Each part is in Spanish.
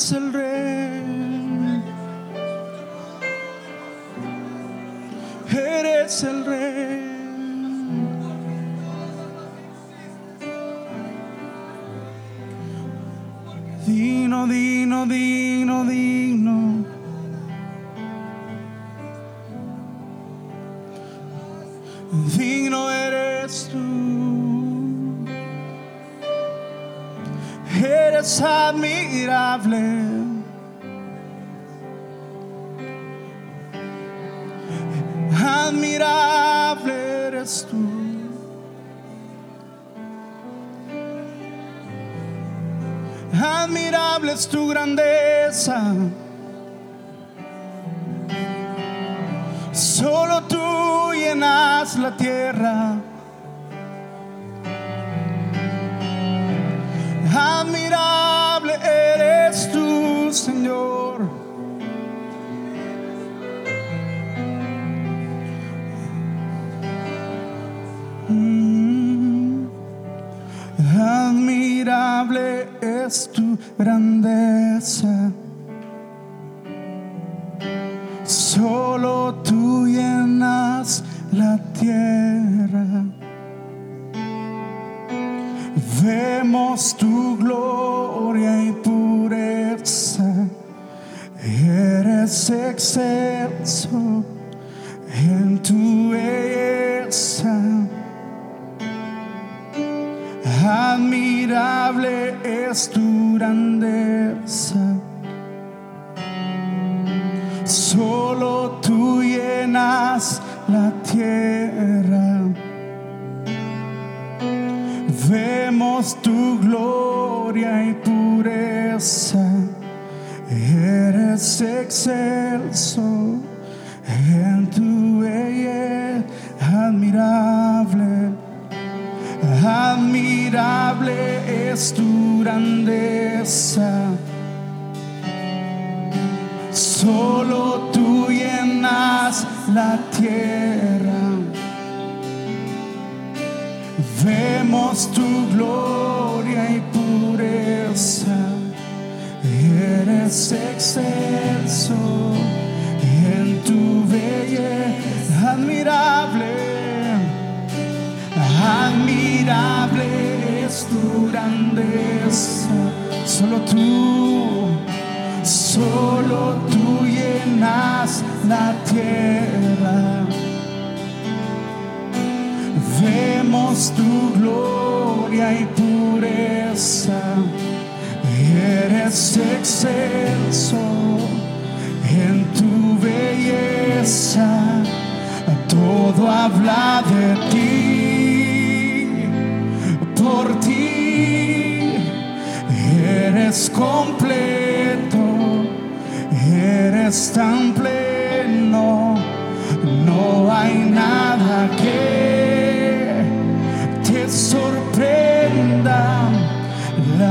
es el rey. Eres el rey. to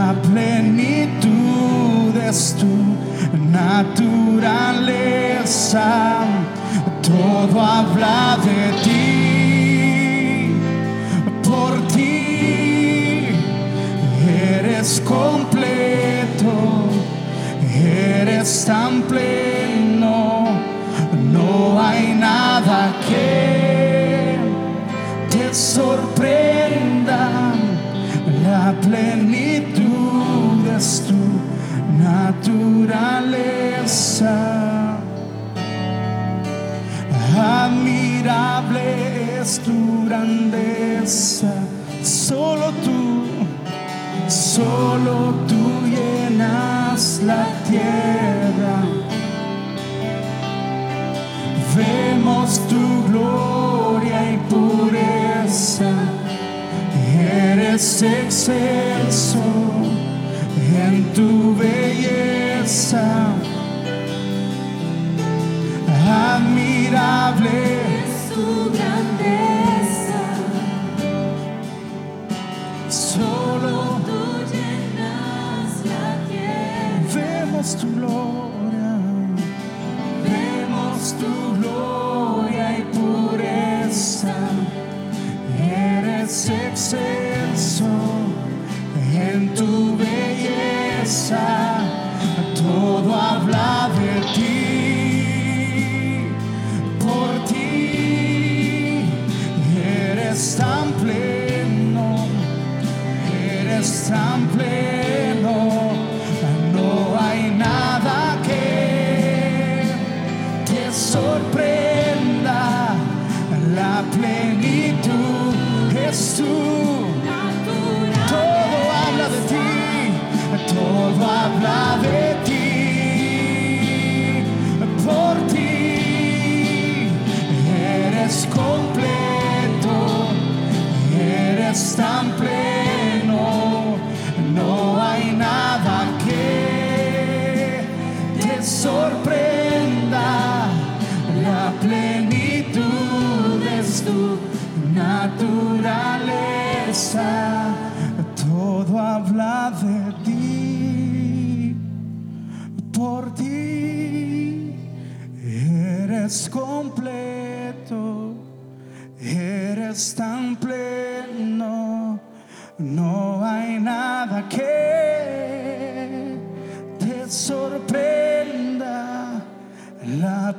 la plenitud es tu naturaleza, todo habla de ti, por ti eres completo, eres tan pleno. Admirable es tu grandeza. Solo tú, solo tú llenas la tierra. Vemos tu gloria y pureza. Eres excelso en tu belleza admirable.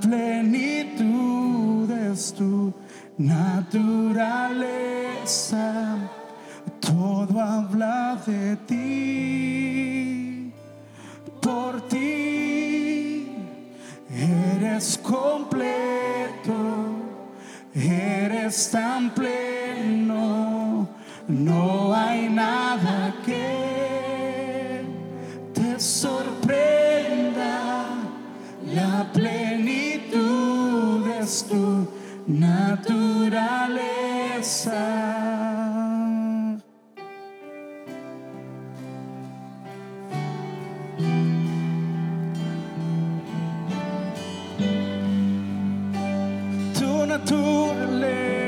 plenitud es tu naturaleza. Todo habla de ti, por ti eres completo, eres tan pleno, no hay nada que te sorprenda la plenitud es tu naturaleza. Tu naturaleza.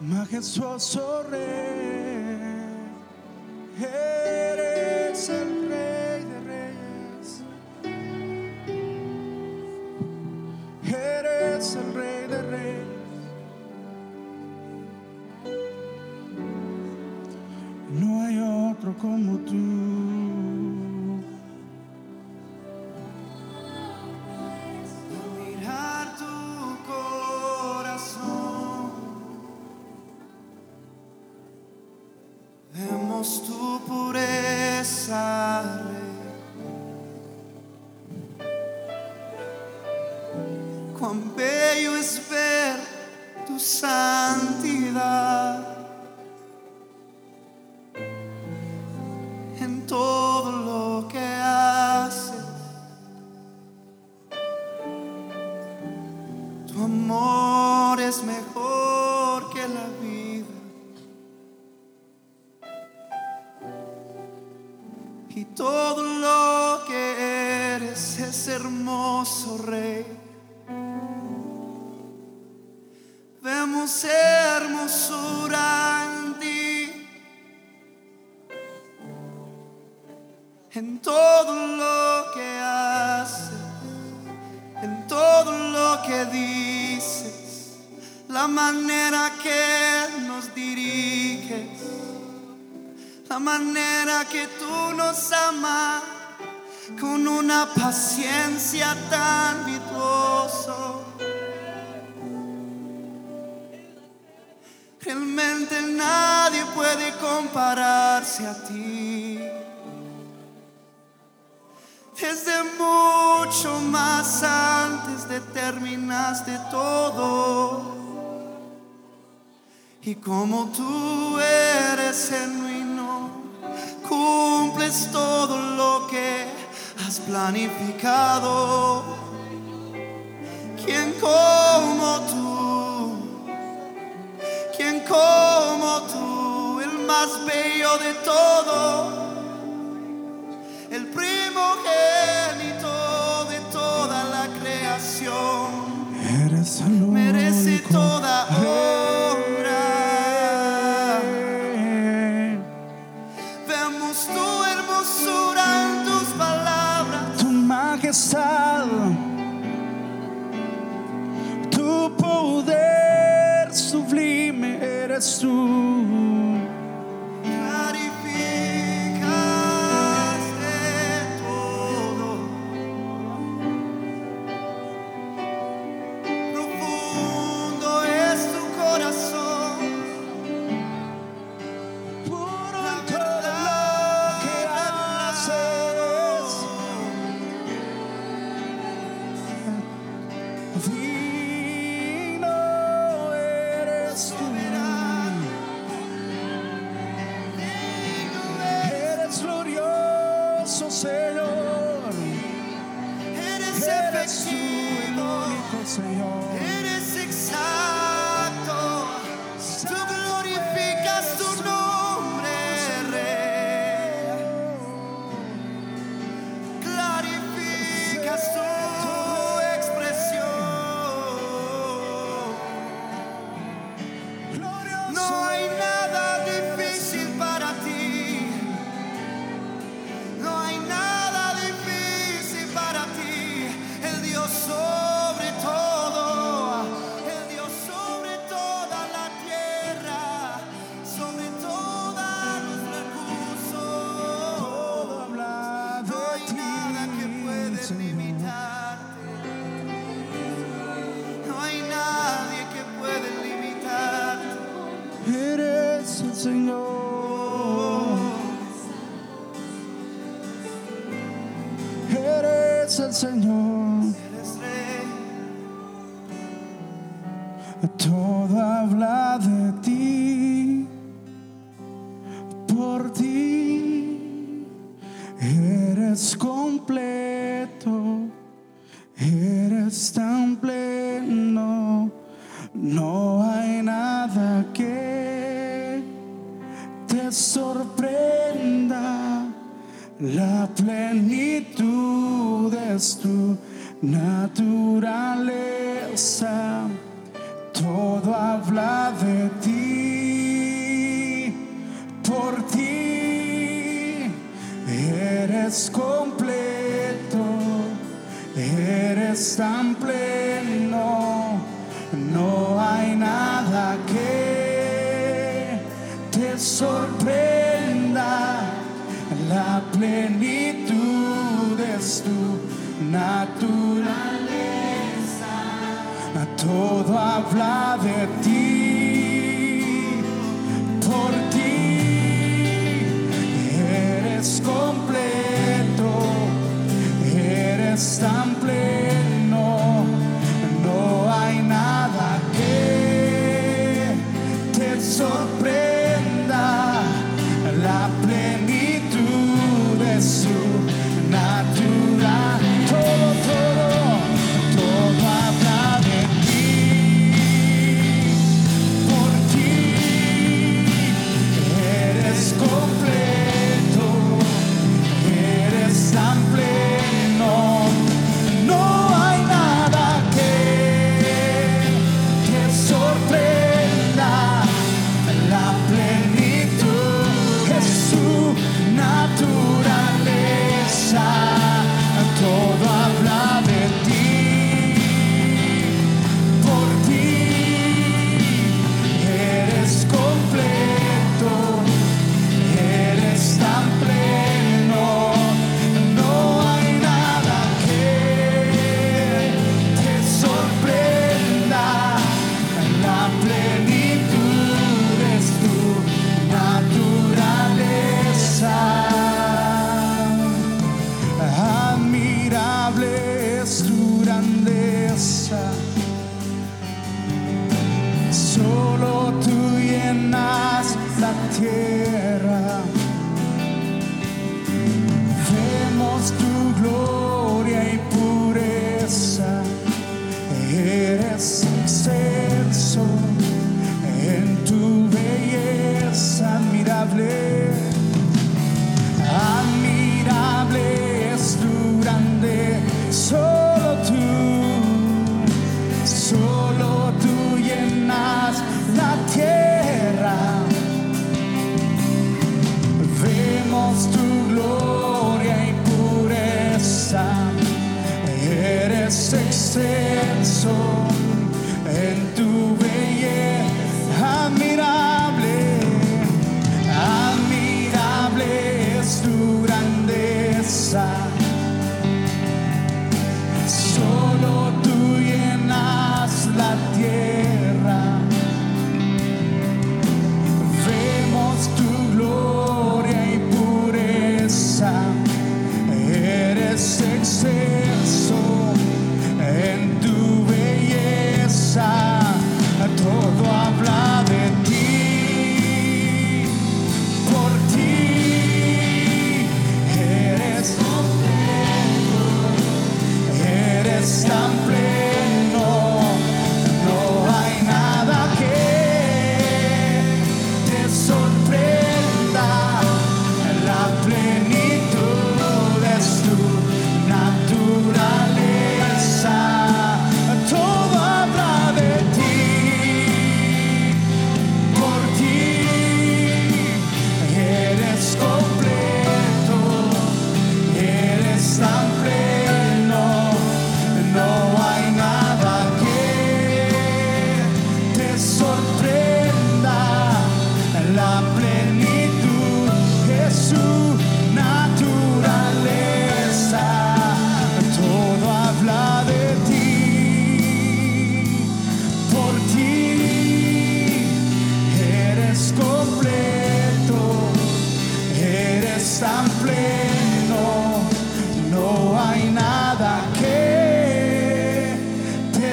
Majestuoso Rey. genuino, cumples todo lo que has planificado. ¿Quién como tú? ¿Quién como tú? El más bello de todos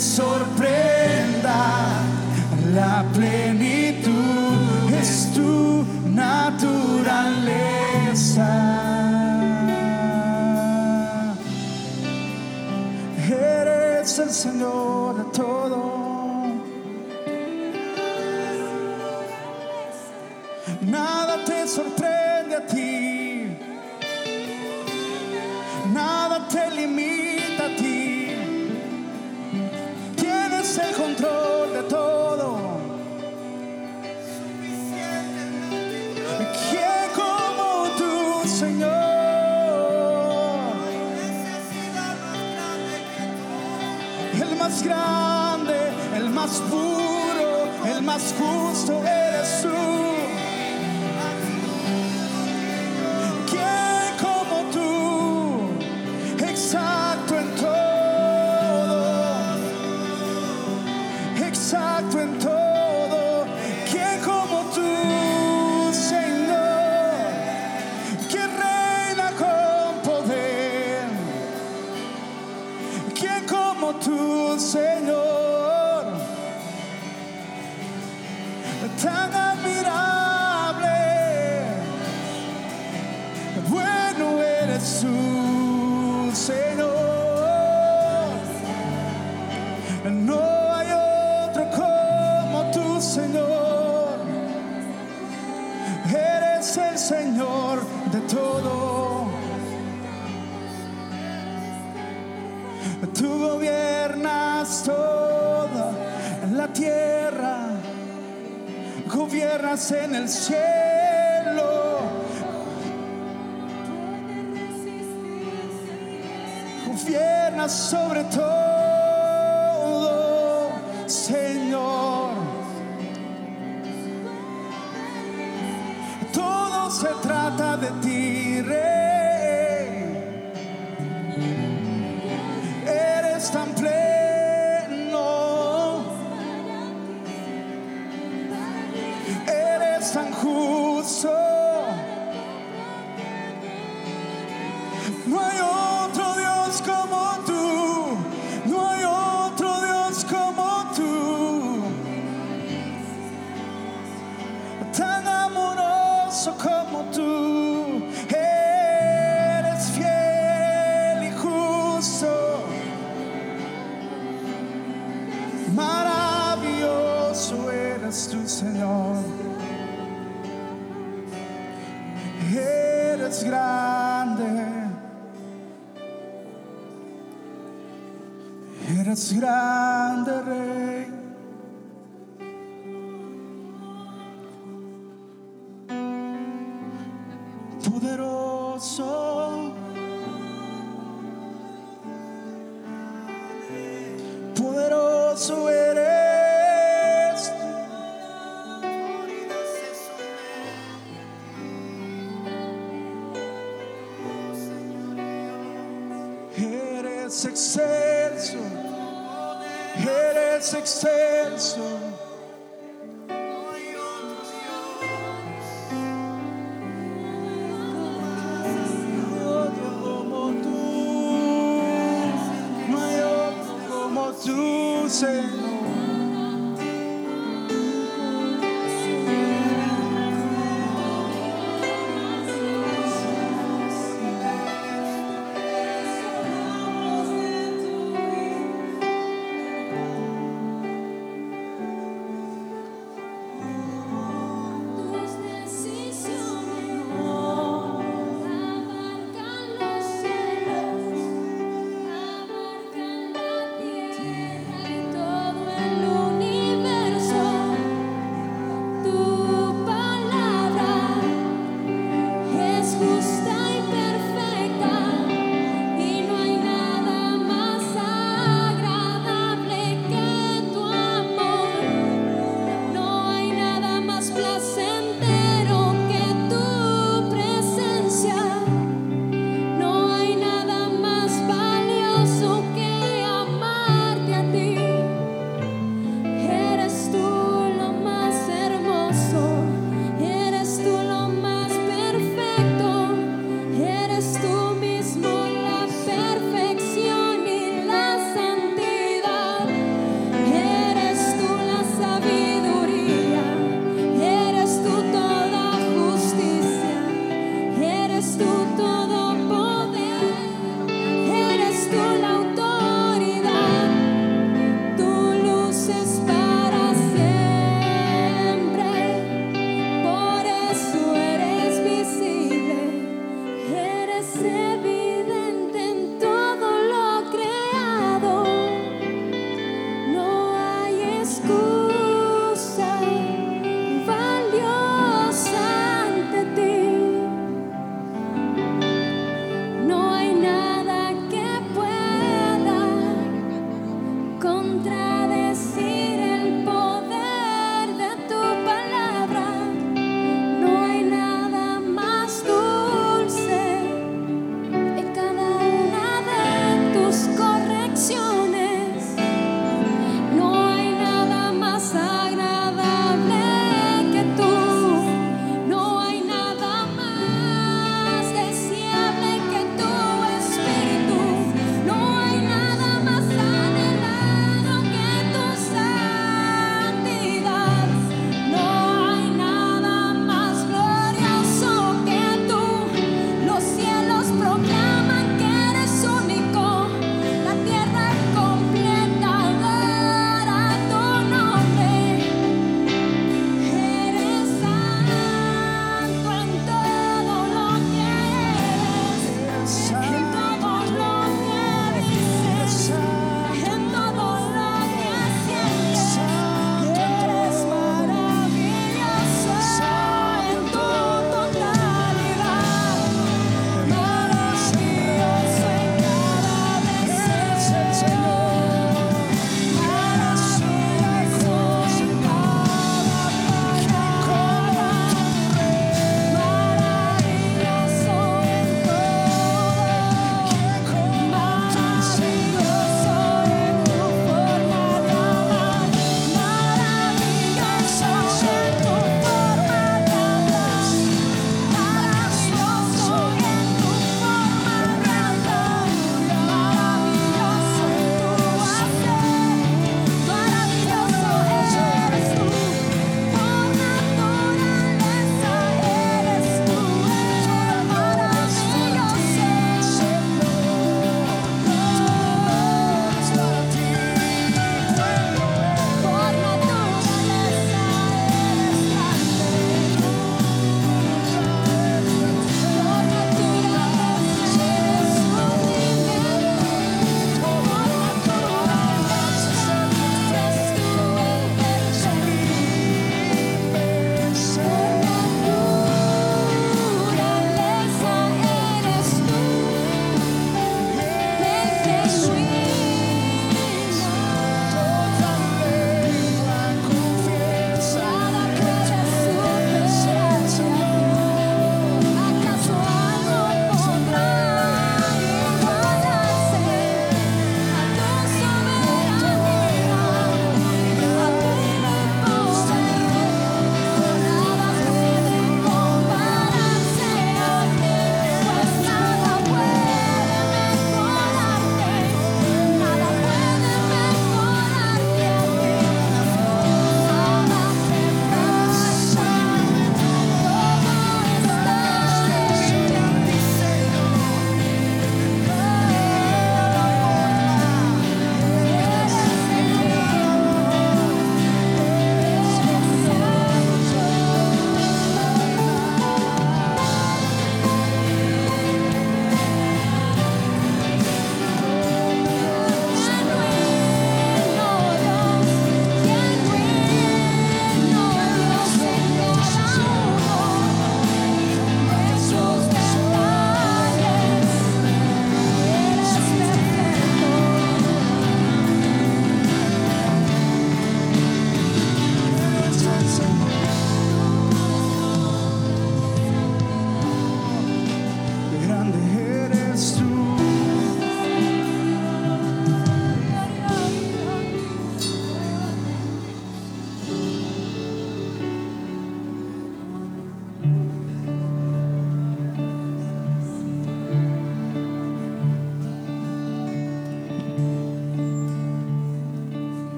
te tú,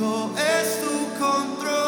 completo es control,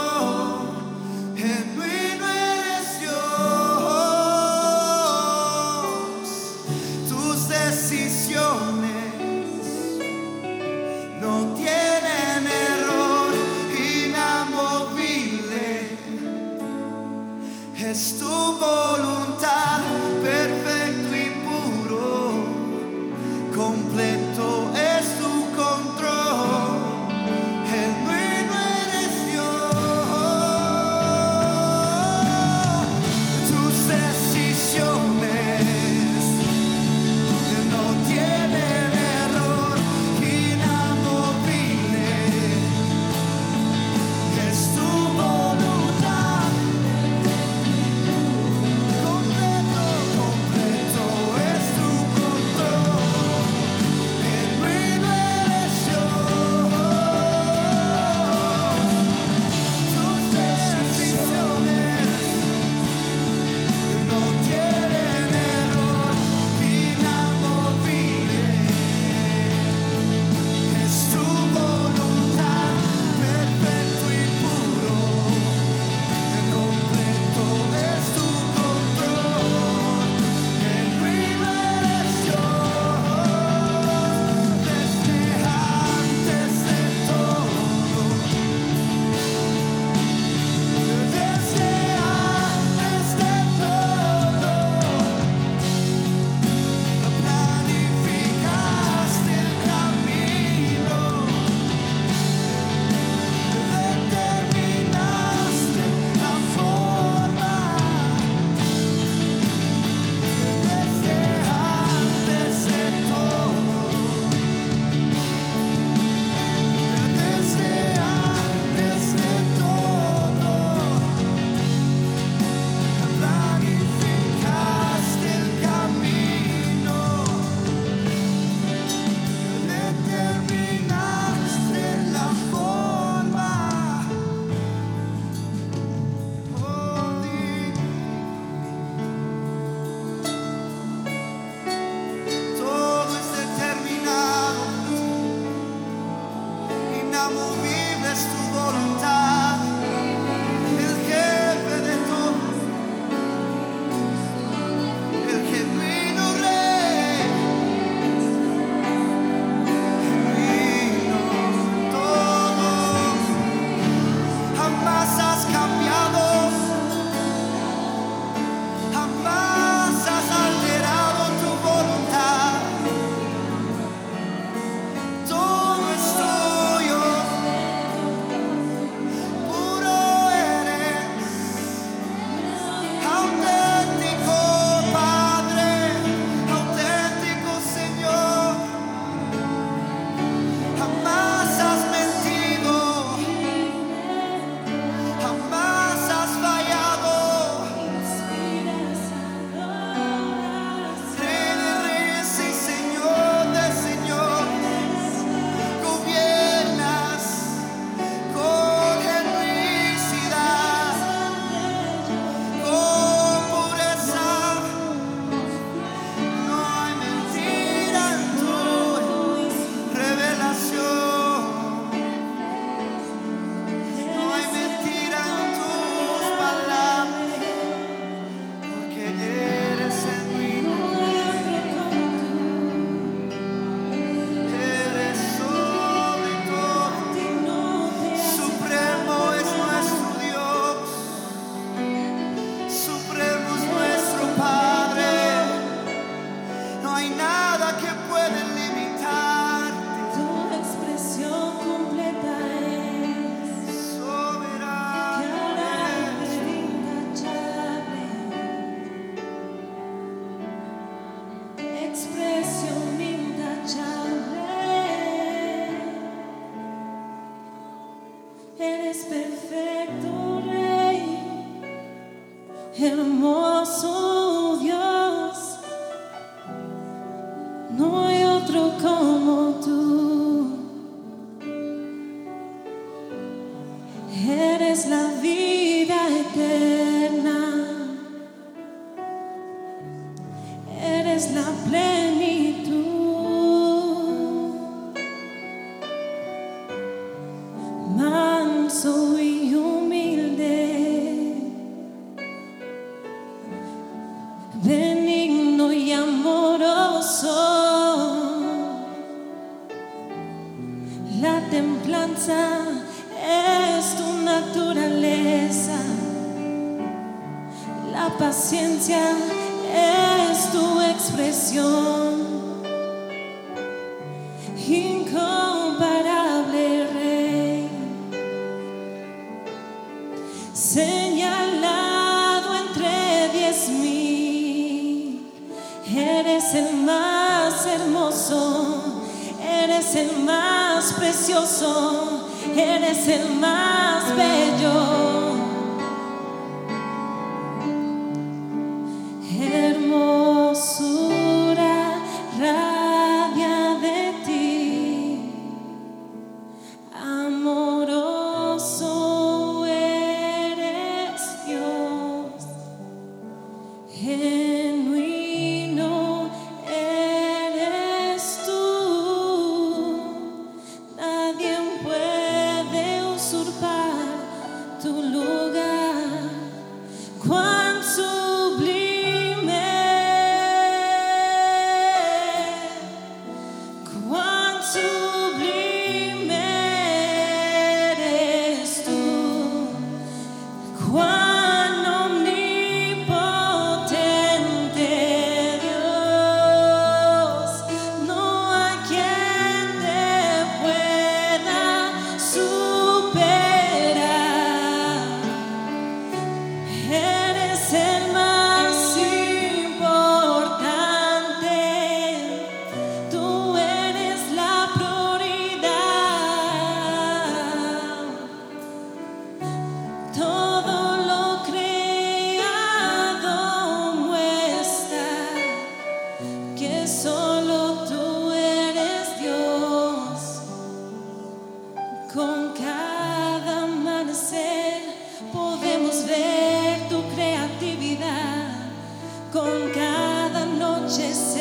Con cada anochecer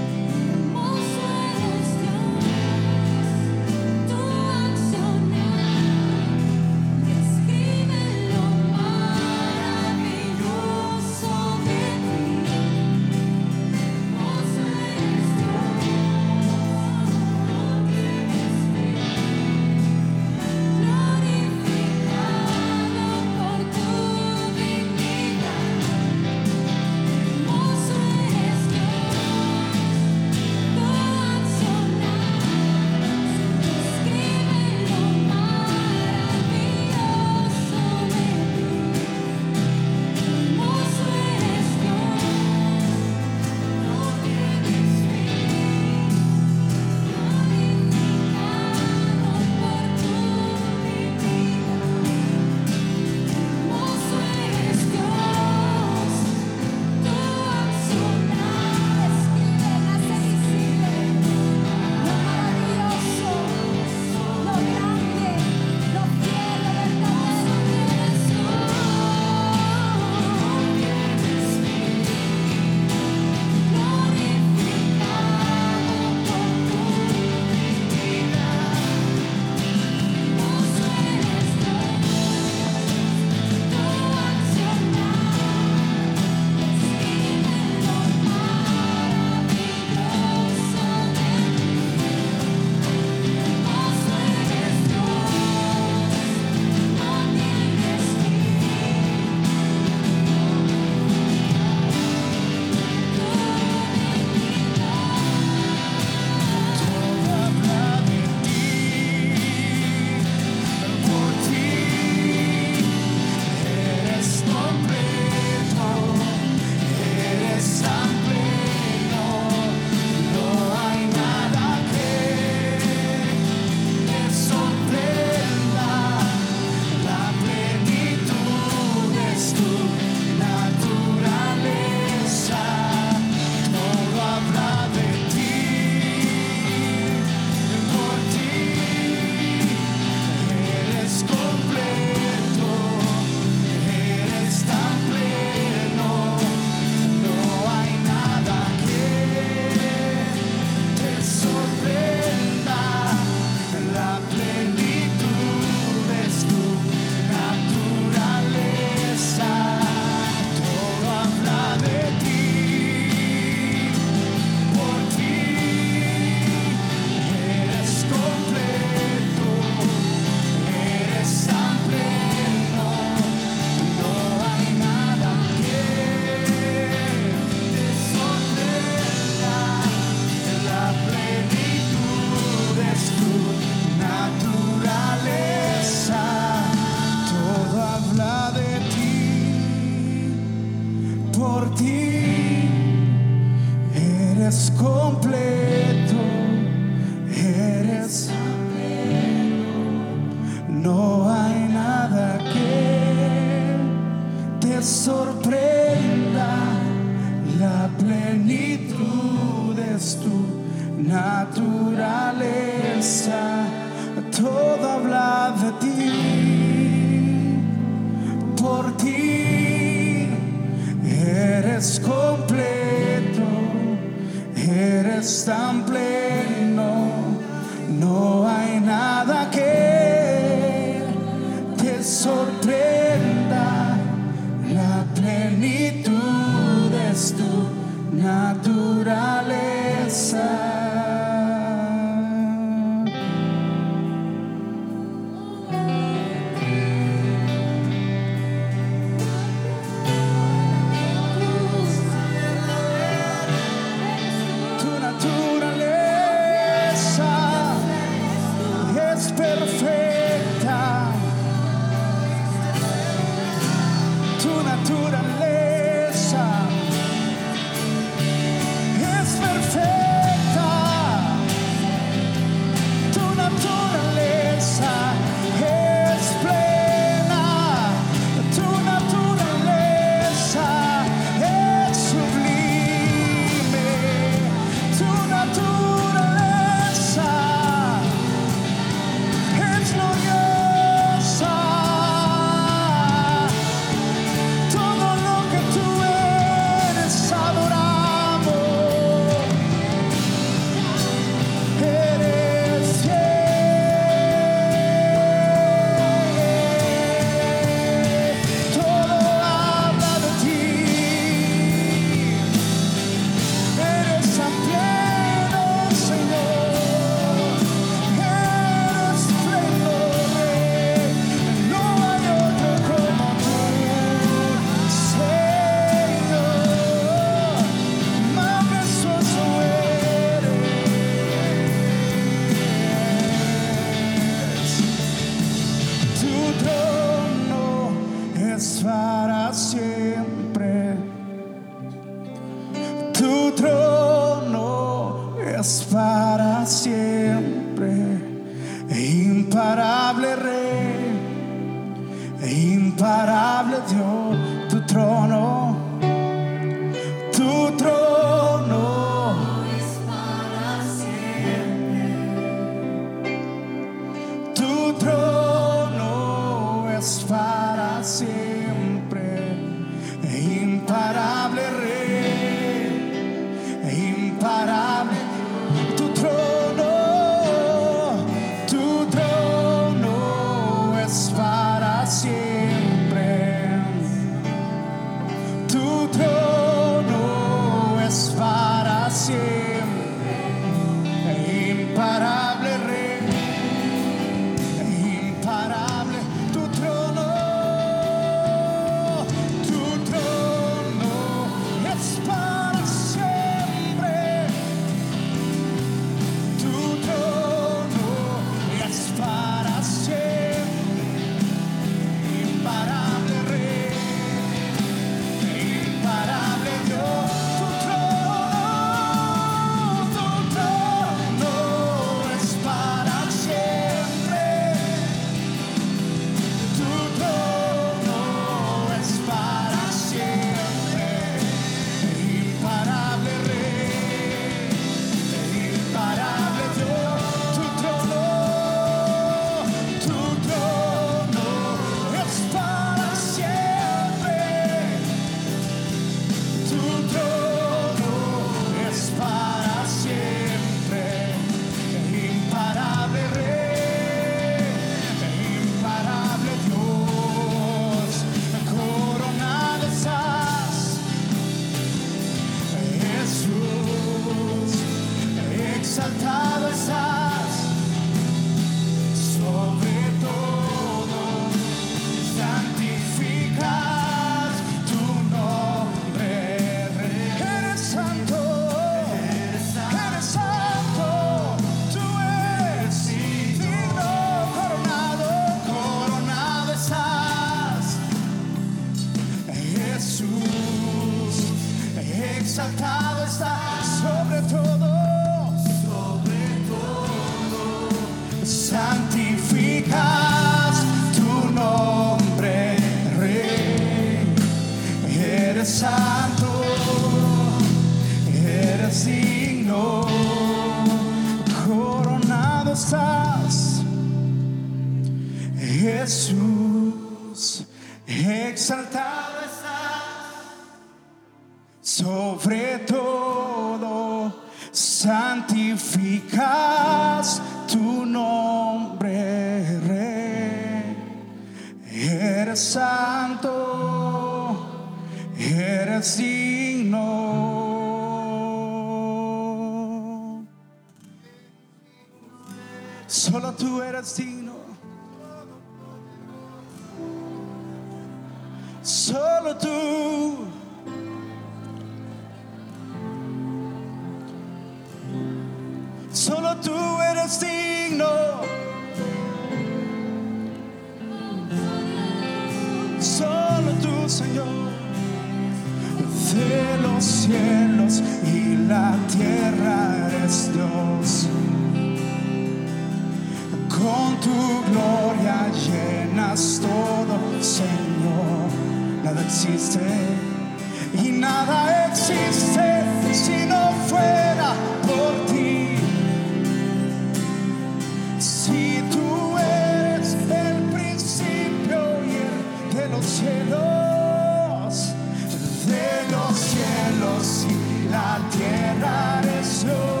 tierra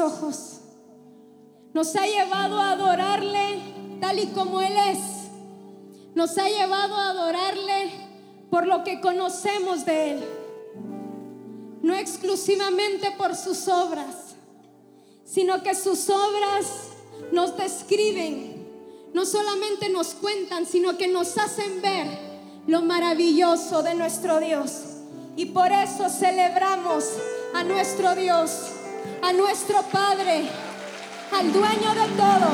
ojos. Nos ha llevado a adorarle tal y como Él es. Nos ha llevado a adorarle por lo que conocemos de Él no exclusivamente por sus obras, sino que sus obras nos describen, no solamente nos cuentan, sino que nos hacen ver lo maravilloso de nuestro Dios. Y por eso celebramos a nuestro Dios, a nuestro Padre, al dueño de todo,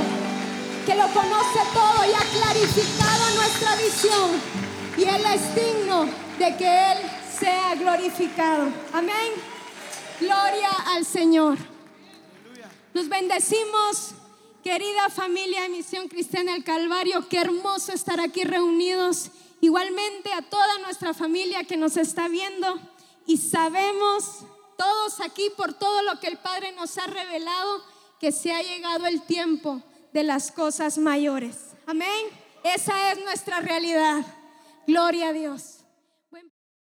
que lo conoce todo y ha clarificado nuestra visión. Y Él es digno de que Él sea glorificado. Amén. Gloria al Señor. Nos bendecimos, querida familia de Misión Cristiana del Calvario. Qué hermoso estar aquí reunidos. Igualmente a toda nuestra familia que nos está viendo. Y sabemos todos aquí por todo lo que el Padre nos ha revelado que se ha llegado el tiempo de las cosas mayores. Amén. Esa es nuestra realidad. Gloria a Dios.